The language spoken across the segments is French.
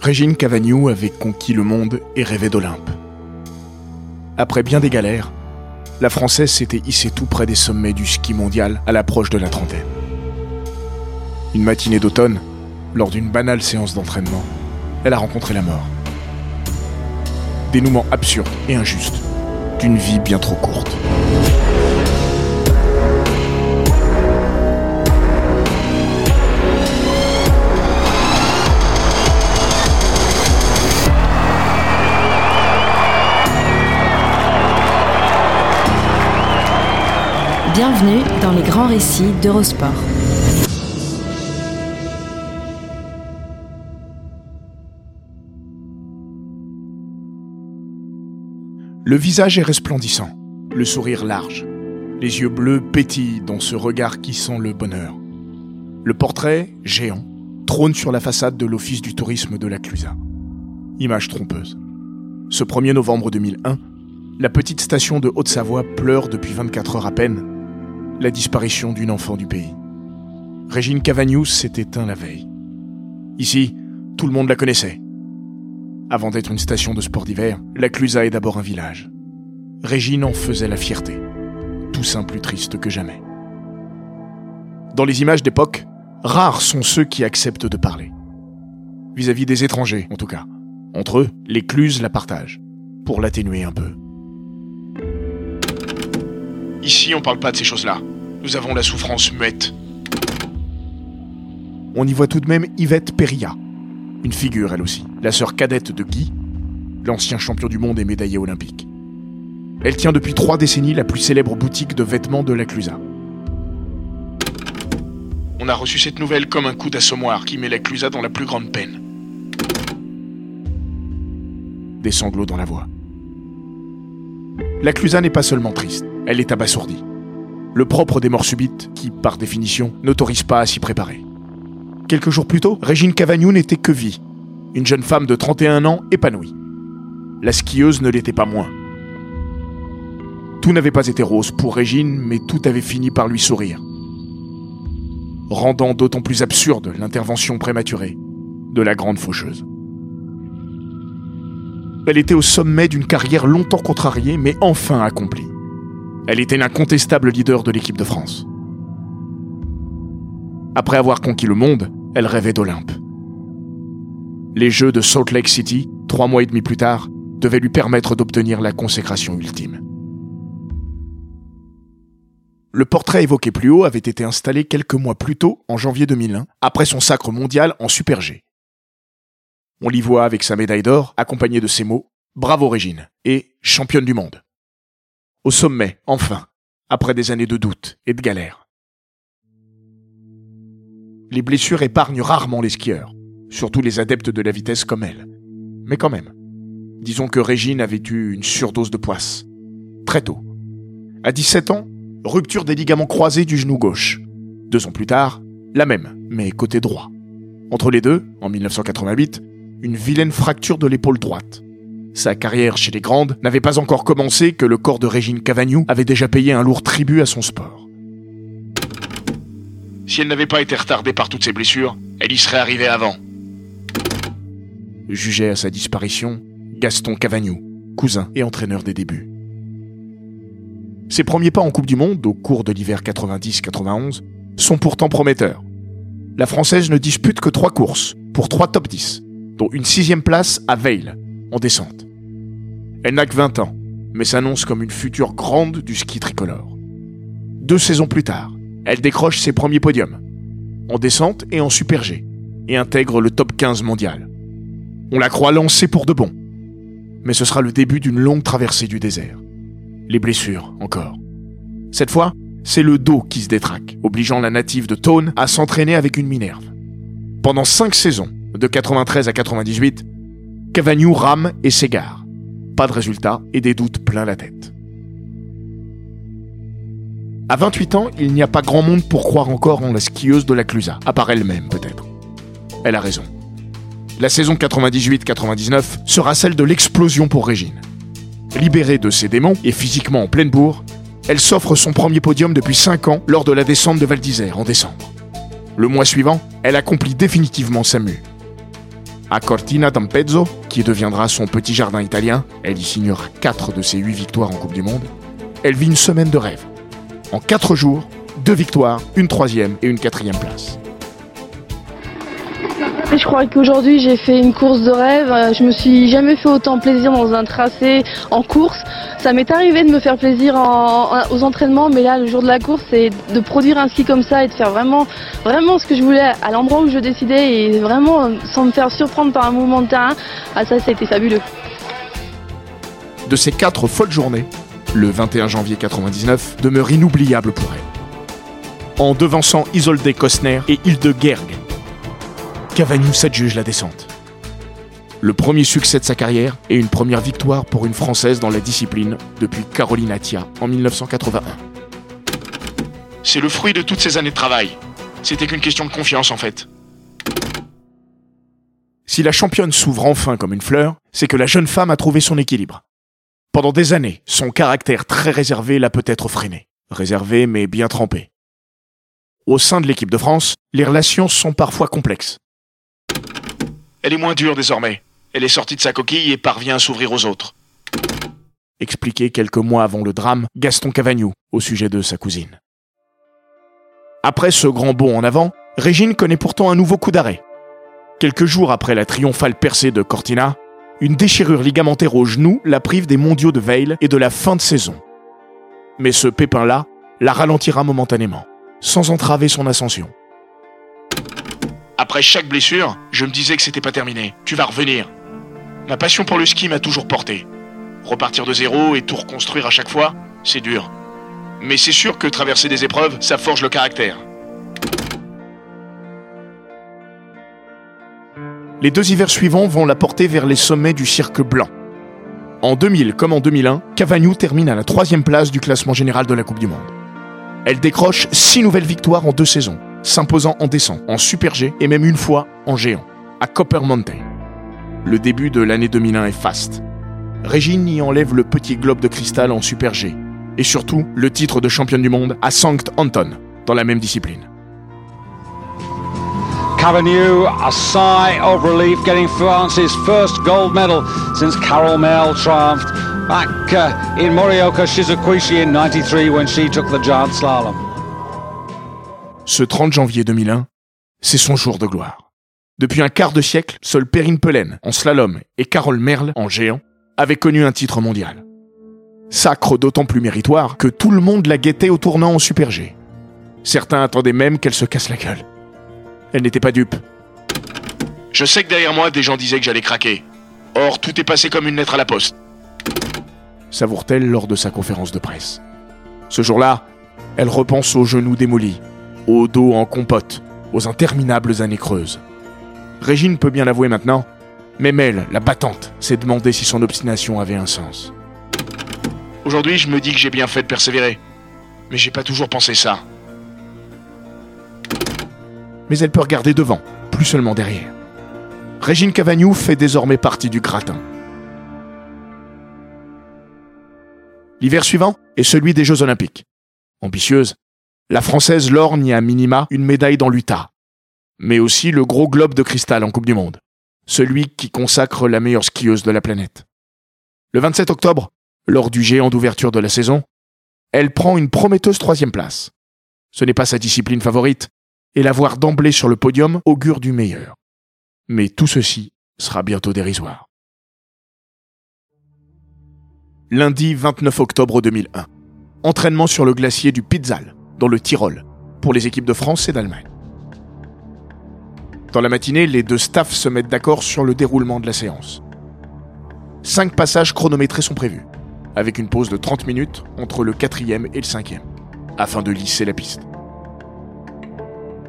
Régine Cavagnou avait conquis le monde et rêvait d'Olympe. Après bien des galères, la Française s'était hissée tout près des sommets du ski mondial à l'approche de la trentaine. Une matinée d'automne, lors d'une banale séance d'entraînement, elle a rencontré la mort. Dénouement absurde et injuste d'une vie bien trop courte. Bienvenue dans les grands récits d'Eurosport. Le visage est resplendissant, le sourire large. Les yeux bleus pétillent dans ce regard qui sent le bonheur. Le portrait, géant, trône sur la façade de l'Office du tourisme de la Clusaz. Image trompeuse. Ce 1er novembre 2001, la petite station de Haute-Savoie pleure depuis 24 heures à peine la disparition d'une enfant du pays. Régine Cavagnou s'est éteint la veille. Ici, tout le monde la connaissait. Avant d'être une station de sport d'hiver, la Clusaz est d'abord un village. Régine en faisait la fierté, simple plus triste que jamais. Dans les images d'époque, rares sont ceux qui acceptent de parler. Vis-à-vis des étrangers, en tout cas. Entre eux, les Cluses la partagent, pour l'atténuer un peu. Ici, on parle pas de ces choses-là. Nous avons la souffrance muette. On y voit tout de même Yvette Perilla, une figure elle aussi, la sœur cadette de Guy, l'ancien champion du monde et médaillé olympique. Elle tient depuis trois décennies la plus célèbre boutique de vêtements de la Clusaz. On a reçu cette nouvelle comme un coup d'assommoir qui met la Clusaz dans la plus grande peine. Des sanglots dans la voix. La Clusaz n'est pas seulement triste, elle est abasourdie. Le propre des morts subites, qui, par définition, n'autorise pas à s'y préparer. Quelques jours plus tôt, Régine Cavagnou n'était que vie, une jeune femme de 31 ans épanouie. La skieuse ne l'était pas moins. Tout n'avait pas été rose pour Régine, mais tout avait fini par lui sourire. Rendant d'autant plus absurde l'intervention prématurée de la grande faucheuse. Elle était au sommet d'une carrière longtemps contrariée, mais enfin accomplie. Elle était l'incontestable leader de l'équipe de France. Après avoir conquis le monde, elle rêvait d'Olympe. Les Jeux de Salt Lake City, trois mois et demi plus tard, devaient lui permettre d'obtenir la consécration ultime. Le portrait évoqué plus haut avait été installé quelques mois plus tôt, en janvier 2001, après son sacre mondial en Super G. On l'y voit avec sa médaille d'or, accompagnée de ces mots Bravo Régine et championne du monde. Au sommet, enfin, après des années de doute et de galère. Les blessures épargnent rarement les skieurs, surtout les adeptes de la vitesse comme elle. Mais quand même, disons que Régine avait eu une surdose de poisse. Très tôt. À 17 ans, rupture des ligaments croisés du genou gauche. Deux ans plus tard, la même, mais côté droit. Entre les deux, en 1988, une vilaine fracture de l'épaule droite. Sa carrière chez les grandes n'avait pas encore commencé que le corps de Régine Cavagnou avait déjà payé un lourd tribut à son sport. Si elle n'avait pas été retardée par toutes ces blessures, elle y serait arrivée avant. Jugeait à sa disparition Gaston Cavagnou, cousin et entraîneur des débuts. Ses premiers pas en Coupe du Monde, au cours de l'hiver 90-91, sont pourtant prometteurs. La Française ne dispute que trois courses, pour trois top 10, dont une sixième place à Veil, en descente. Elle n'a que 20 ans, mais s'annonce comme une future grande du ski tricolore. Deux saisons plus tard, elle décroche ses premiers podiums, en descente et en super G, et intègre le top 15 mondial. On la croit lancée pour de bon, mais ce sera le début d'une longue traversée du désert. Les blessures, encore. Cette fois, c'est le dos qui se détraque, obligeant la native de Tone à s'entraîner avec une Minerve. Pendant cinq saisons, de 93 à 98, Cavagnou rame et s'égare. Pas de résultat et des doutes plein la tête. À 28 ans, il n'y a pas grand monde pour croire encore en la skieuse de la Clusa, à part elle-même peut-être. Elle a raison. La saison 98-99 sera celle de l'explosion pour Régine. Libérée de ses démons et physiquement en pleine bourre, elle s'offre son premier podium depuis 5 ans lors de la descente de Val d'Isère en décembre. Le mois suivant, elle accomplit définitivement sa mue. À Cortina d'Ampezzo, qui deviendra son petit jardin italien, elle y signera 4 de ses 8 victoires en Coupe du Monde, elle vit une semaine de rêve. En 4 jours, 2 victoires, une troisième et une quatrième place. Je crois qu'aujourd'hui j'ai fait une course de rêve. Euh, Je me suis jamais fait autant plaisir dans un tracé en course. Ça m'est arrivé de me faire plaisir aux entraînements, mais là le jour de la course, c'est de produire un ski comme ça et de faire vraiment, vraiment ce que je voulais à l'endroit où je décidais et vraiment euh, sans me faire surprendre par un mouvement de terrain. Ah ça, été fabuleux. De ces 4 folles journées, le 21 janvier 99 demeure inoubliable pour elle. En devançant Isolde Kostner et Hilde Gerg, Cavagnou s'adjuge la descente? Le premier succès de sa carrière et une première victoire pour une Française dans la discipline depuis Caroline Atia en 1981. C'est le fruit de toutes ces années de travail. C'était qu'une question de confiance en fait. Si la championne s'ouvre enfin comme une fleur, c'est que la jeune femme a trouvé son équilibre. Pendant des années, son caractère très réservé l'a peut-être freiné. Réservé mais bien trempé. Au sein de l'équipe de France, les relations sont parfois complexes. Elle est moins dure désormais. Elle est sortie de sa coquille et parvient à s'ouvrir aux autres. Expliqué quelques mois avant le drame Gaston Cavagnou au sujet de sa cousine. Après ce grand bond en avant, Régine connaît pourtant un nouveau coup d'arrêt. Quelques jours après la triomphale percée de Cortina, une déchirure ligamentaire au genou la prive des mondiaux de Veil et de la fin de saison. Mais ce pépin-là la ralentira momentanément, sans entraver son ascension. Après chaque blessure, je me disais que c'était pas terminé. Tu vas revenir. Ma passion pour le ski m'a toujours porté. Repartir de zéro et tout reconstruire à chaque fois, c'est dur. Mais c'est sûr que traverser des épreuves, ça forge le caractère. Les deux hivers suivants vont la porter vers les sommets du cirque blanc. En 2000 comme en 2001, Cavagnou termine à la troisième place du classement général de la Coupe du Monde. Elle décroche six nouvelles victoires en deux saisons, s'imposant en descente, en super G et même une fois en géant, à Copper Mountain. Le début de l'année 2001 est faste. Régine y enlève le petit globe de cristal en super G, et surtout le titre de championne du monde à Sankt Anton, dans la même discipline. Cavagnou, a sigh of relief, getting France's first gold medal since Carol Mel triumphed back uh, in Morioka Shizukuishi in 93 when she took the giant slalom. Ce 30 janvier 2001, c'est son jour de gloire. Depuis un quart de siècle, seul Perrine Pelen en slalom et Carole Merle en géant avaient connu un titre mondial. Sacre d'autant plus méritoire que tout le monde la guettait au tournant en Super G. Certains attendaient même qu'elle se casse la gueule. Elle n'était pas dupe. Je sais que derrière moi, des gens disaient que j'allais craquer. Or, tout est passé comme une lettre à la poste. Savoure-t-elle lors de sa conférence de presse. Ce jour-là, elle repense aux genoux démolis, au dos en compote, aux interminables années creuses. Régine peut bien l'avouer maintenant, même elle, la battante, s'est demandé si son obstination avait un sens. Aujourd'hui, je me dis que j'ai bien fait de persévérer. Mais j'ai pas toujours pensé ça. Mais elle peut regarder devant, plus seulement derrière. Régine Cavagnou fait désormais partie du gratin. L'hiver suivant est celui des Jeux Olympiques. Ambitieuse, la Française lorgne à minima une médaille dans l'UTA, mais aussi le gros globe de cristal en Coupe du Monde, celui qui consacre la meilleure skieuse de la planète. Le 27 octobre, lors du géant d'ouverture de la saison, elle prend une prometteuse troisième place. Ce n'est pas sa discipline favorite, et la voir d'emblée sur le podium augure du meilleur. Mais tout ceci sera bientôt dérisoire. Lundi 29 octobre 2001. Entraînement sur le glacier du Pitzal, dans le Tyrol, pour les équipes de France et d'Allemagne. Dans la matinée, les deux staffs se mettent d'accord sur le déroulement de la séance. cinq passages chronométrés sont prévus, avec une pause de 30 minutes entre le quatrième et le cinquième, afin de lisser la piste.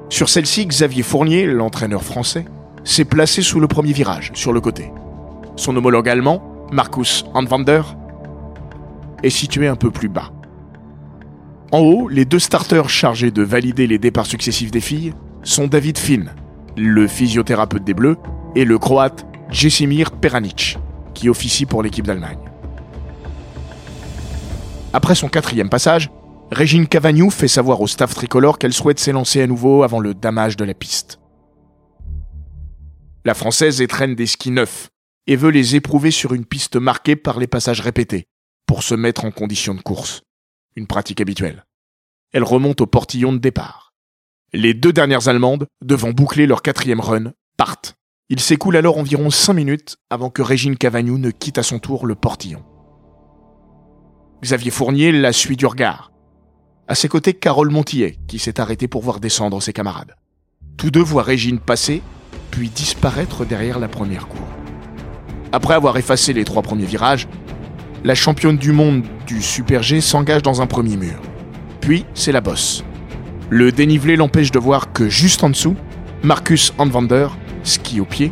Sur celle-ci, Xavier Fournier, l'entraîneur français, s'est placé sous le premier virage, sur le côté. Son homologue allemand, Markus Anwander, est situé un peu plus bas. En haut, les deux starters chargés de valider les départs successifs des filles sont David Finn, le physiothérapeute des Bleus, et le croate Jesimir Peranic, qui officie pour l'équipe d'Allemagne. Après son quatrième passage, Régine Cavagnou fait savoir au staff tricolore qu'elle souhaite s'élancer à nouveau avant le damage de la piste. La Française étrenne des skis neufs et veut les éprouver sur une piste marquée par les passages répétés pour se mettre en condition de course, une pratique habituelle. Elle remonte au portillon de départ. Les deux dernières Allemandes, devant boucler leur quatrième run, partent. Il s'écoule alors environ cinq minutes avant que Régine Cavagnou ne quitte à son tour le portillon. Xavier Fournier la suit du regard à ses côtés, Carole Montillet, qui s'est arrêtée pour voir descendre ses camarades. Tous deux voient Régine passer, puis disparaître derrière la première cour. Après avoir effacé les trois premiers virages, la championne du monde du Super G s'engage dans un premier mur. Puis, c'est la bosse. Le dénivelé l'empêche de voir que juste en dessous, Marcus Anvander, ski au pied,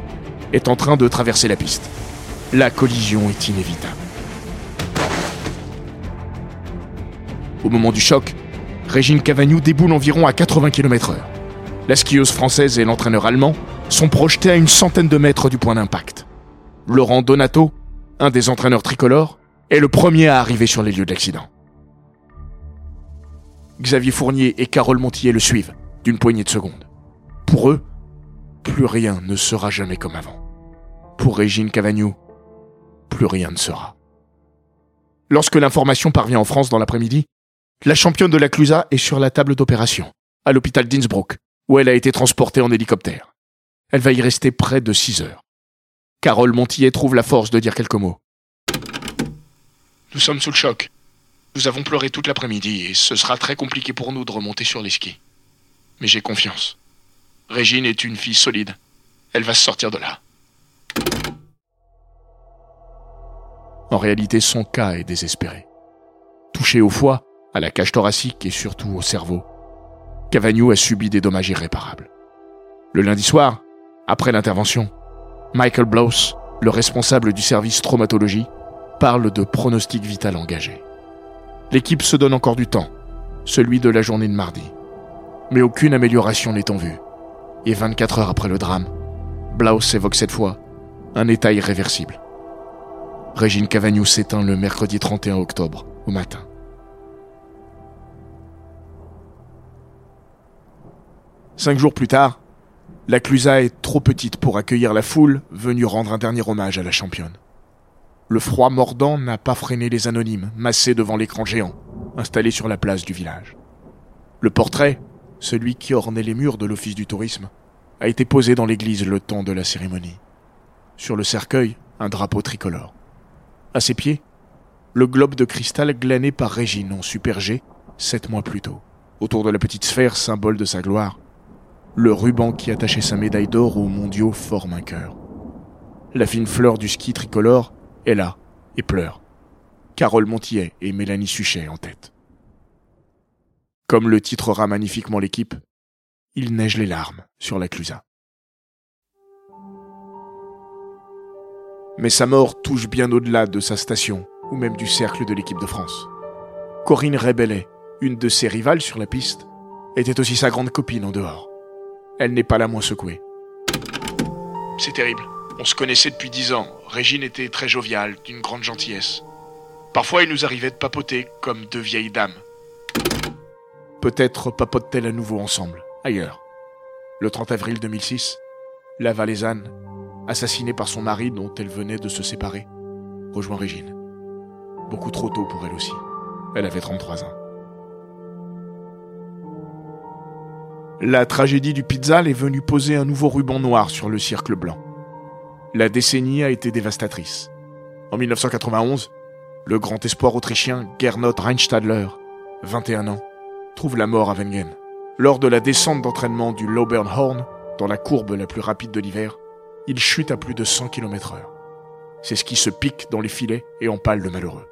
est en train de traverser la piste. La collision est inévitable. Au moment du choc, Régine Cavagnou déboule environ à 80 km/h. La skieuse française et l'entraîneur allemand sont projetés à une centaine de mètres du point d'impact. Laurent Donato, un des entraîneurs tricolores, est le premier à arriver sur les lieux de l'accident. Xavier Fournier et Carole Montillet le suivent, d'une poignée de secondes. Pour eux, plus rien ne sera jamais comme avant. Pour Régine Cavagnou, plus rien ne sera. Lorsque l'information parvient en France dans l'après-midi, la championne de la Clusa est sur la table d'opération, à l'hôpital d'Innsbruck, où elle a été transportée en hélicoptère. Elle va y rester près de 6 heures. Carole Montillet trouve la force de dire quelques mots. Nous sommes sous le choc. Nous avons pleuré toute l'après-midi et ce sera très compliqué pour nous de remonter sur les skis. Mais j'ai confiance. Régine est une fille solide. Elle va se sortir de là. En réalité, son cas est désespéré. Touché au foie, à la cage thoracique et surtout au cerveau, Cavagnou a subi des dommages irréparables. Le lundi soir, après l'intervention, Michael Blows, le responsable du service traumatologie, parle de pronostic vital engagé. L'équipe se donne encore du temps, celui de la journée de mardi. Mais aucune amélioration n'est en vue. Et 24 heures après le drame, Blaus évoque cette fois un état irréversible. Régine Cavagnou s'éteint le mercredi 31 octobre, au matin. Cinq jours plus tard, la Clusa est trop petite pour accueillir la foule venue rendre un dernier hommage à la championne. Le froid mordant n'a pas freiné les anonymes, massés devant l'écran géant, installé sur la place du village. Le portrait, celui qui ornait les murs de l'office du tourisme, a été posé dans l'église le temps de la cérémonie. Sur le cercueil, un drapeau tricolore. À ses pieds, le globe de cristal glané par Régine en Super G, sept mois plus tôt. Autour de la petite sphère, symbole de sa gloire, le ruban qui attachait sa médaille d'or aux mondiaux forme un cœur. La fine fleur du ski tricolore est là et pleure. Carole Montillet et Mélanie Suchet en tête. Comme le titrera magnifiquement l'équipe, il neige les larmes sur la Clusa. Mais sa mort touche bien au-delà de sa station ou même du cercle de l'équipe de France. Corinne Rebellet, une de ses rivales sur la piste, était aussi sa grande copine en dehors elle n'est pas la moins secouée. C'est terrible. On se connaissait depuis dix ans. Régine était très joviale, d'une grande gentillesse. Parfois, il nous arrivait de papoter comme deux vieilles dames. Peut-être papotent-elles à nouveau ensemble, ailleurs. Le 30 avril 2006, la Valaisanne, assassinée par son mari dont elle venait de se séparer, rejoint Régine. Beaucoup trop tôt pour elle aussi. Elle avait 33 ans. La tragédie du Pizzal est venue poser un nouveau ruban noir sur le cercle blanc. La décennie a été dévastatrice. En 1991, le grand espoir autrichien Gernot Reinstadler, 21 ans, trouve la mort à Wengen. Lors de la descente d'entraînement du Laubernhorn, dans la courbe la plus rapide de l'hiver, il chute à plus de 100 km/h. C'est ce qui se pique dans les filets et empale le malheureux.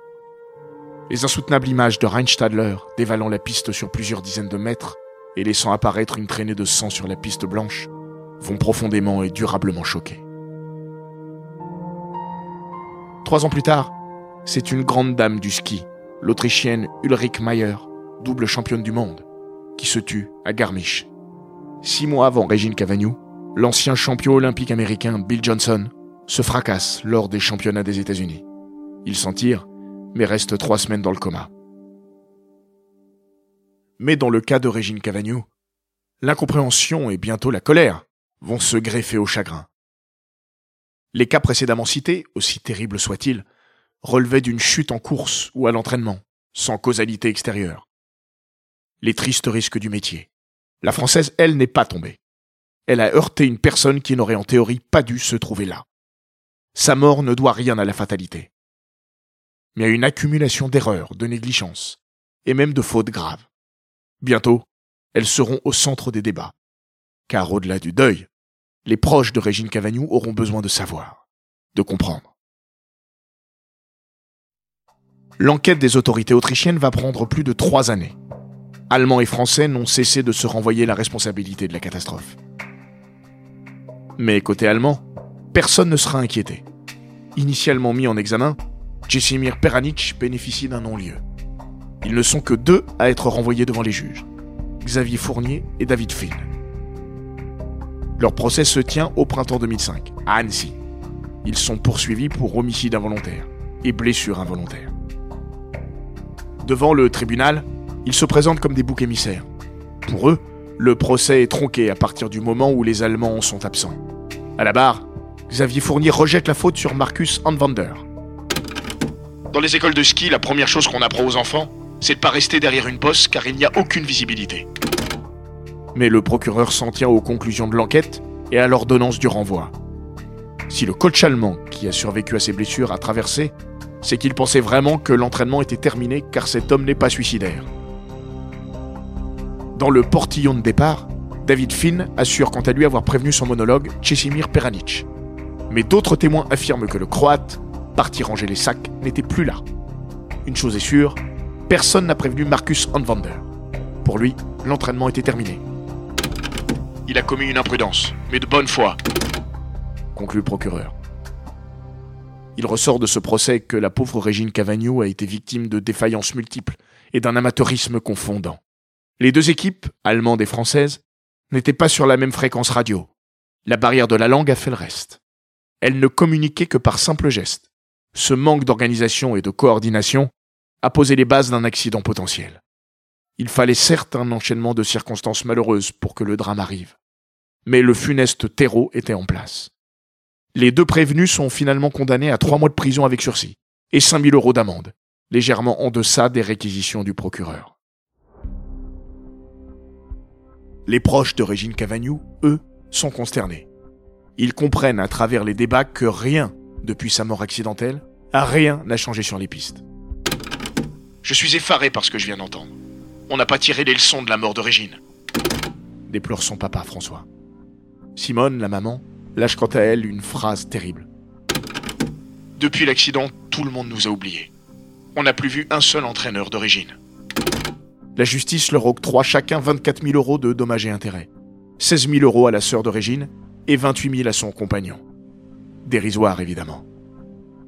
Les insoutenables images de Reinstadler dévalant la piste sur plusieurs dizaines de mètres et laissant apparaître une traînée de sang sur la piste blanche vont profondément et durablement choquer. Trois ans plus tard, c'est une grande dame du ski, l'Autrichienne Ulrich Mayer, double championne du monde, qui se tue à Garmisch. Six mois avant Régine Cavagnou, l'ancien champion olympique américain Bill Johnson se fracasse lors des championnats des États-Unis. Il s'en tire, mais reste trois semaines dans le coma. Mais dans le cas de Régine Cavagnou, l'incompréhension et bientôt la colère vont se greffer au chagrin. Les cas précédemment cités, aussi terribles soient-ils, relevaient d'une chute en course ou à l'entraînement, sans causalité extérieure. Les tristes risques du métier. La Française, elle, n'est pas tombée. Elle a heurté une personne qui n'aurait en théorie pas dû se trouver là. Sa mort ne doit rien à la fatalité, mais à une accumulation d'erreurs, de négligences, et même de fautes graves. Bientôt, elles seront au centre des débats, car au-delà du deuil, les proches de Régine Cavagnou auront besoin de savoir, de comprendre. L'enquête des autorités autrichiennes va prendre plus de trois années. Allemands et Français n'ont cessé de se renvoyer la responsabilité de la catastrophe. Mais côté allemand, personne ne sera inquiété. Initialement mis en examen, Jessimir Peranic bénéficie d'un non-lieu. Ils ne sont que deux à être renvoyés devant les juges, Xavier Fournier et David Finn. Leur procès se tient au printemps 2005, à Annecy. Ils sont poursuivis pour homicide involontaire et blessure involontaire. Devant le tribunal, ils se présentent comme des boucs émissaires. Pour eux, le procès est tronqué à partir du moment où les Allemands sont absents. À la barre, Xavier Fournier rejette la faute sur Marcus Anwander. Dans les écoles de ski, la première chose qu'on apprend aux enfants, c'est de pas rester derrière une bosse car il n'y a aucune visibilité. Mais le procureur s'en tient aux conclusions de l'enquête et à l'ordonnance du renvoi. Si le coach allemand, qui a survécu à ses blessures, a traversé, c'est qu'il pensait vraiment que l'entraînement était terminé car cet homme n'est pas suicidaire. Dans le portillon de départ, David Finn assure quant à lui avoir prévenu son monologue Czesimir Peranic mais d'autres témoins affirment que le Croate, parti ranger les sacs, n'était plus là. Une chose est sûre, personne n'a prévenu Marcus Anvander. Pour lui, l'entraînement était terminé. Il a commis une imprudence, mais de bonne foi, conclut le procureur. Il ressort de ce procès que la pauvre Régine Cavagnou a été victime de défaillances multiples et d'un amateurisme confondant. Les deux équipes, allemandes et françaises, n'étaient pas sur la même fréquence radio. La barrière de la langue a fait le reste elle ne communiquait que par simples gestes. Ce manque d'organisation et de coordination a posé les bases d'un accident potentiel. Il fallait certes un enchaînement de circonstances malheureuses pour que le drame arrive. Mais le funeste terreau était en place. Les deux prévenus sont finalement condamnés à trois mois de prison avec sursis et 5000 euros d'amende, légèrement en deçà des réquisitions du procureur. Les proches de Régine Cavagnou, eux, sont consternés. Ils comprennent à travers les débats que rien, depuis sa mort accidentelle, rien n'a changé sur les pistes. Je suis effaré par ce que je viens d'entendre. On n'a pas tiré les leçons de la mort de Régine. Déplore son papa, François. Simone, la maman, lâche quant à elle une phrase terrible. Depuis l'accident, tout le monde nous a oubliés. On n'a plus vu un seul entraîneur de Régine. La justice leur octroie chacun 24 000 euros de dommages et intérêts. 16 000 euros à la sœur de Régine et 28 000 à son compagnon. Dérisoire, évidemment.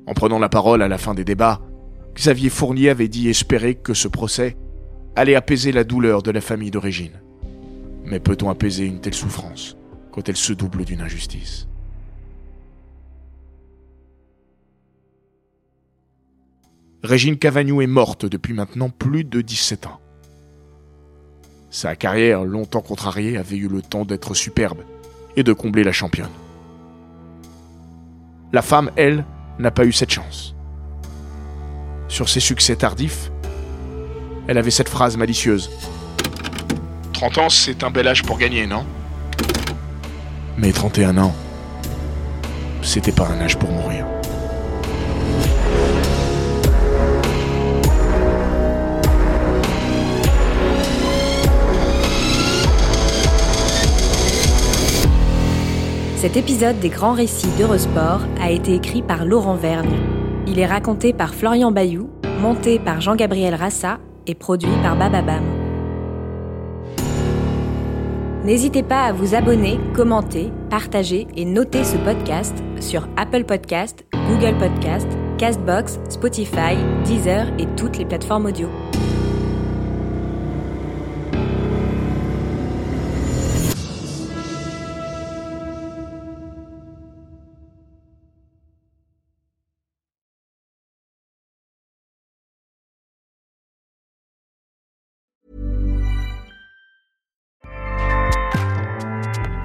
En prenant la parole à la fin des débats, Xavier Fournier avait dit espérer que ce procès allait apaiser la douleur de la famille d'origine. Mais peut-on apaiser une telle souffrance quand elle se double d'une injustice? Régine Cavagnou est morte depuis maintenant plus de 17 ans. Sa carrière, longtemps contrariée, avait eu le temps d'être superbe et de combler la championne. La femme, elle, n'a pas eu cette chance. Sur ses succès tardifs, elle avait cette phrase malicieuse. 30 ans, c'est un bel âge pour gagner, non? Mais 31 ans, c'était pas un âge pour mourir. Cet épisode des grands récits d'Eurosport a été écrit par Laurent Vergne. Il est raconté par Florian Bayou, monté par Jean-Gabriel Rassa produit par Bababam. N'hésitez pas à vous abonner, commenter, partager et noter ce podcast sur Apple Podcast, Google Podcast, Castbox, Spotify, Deezer et toutes les plateformes audio.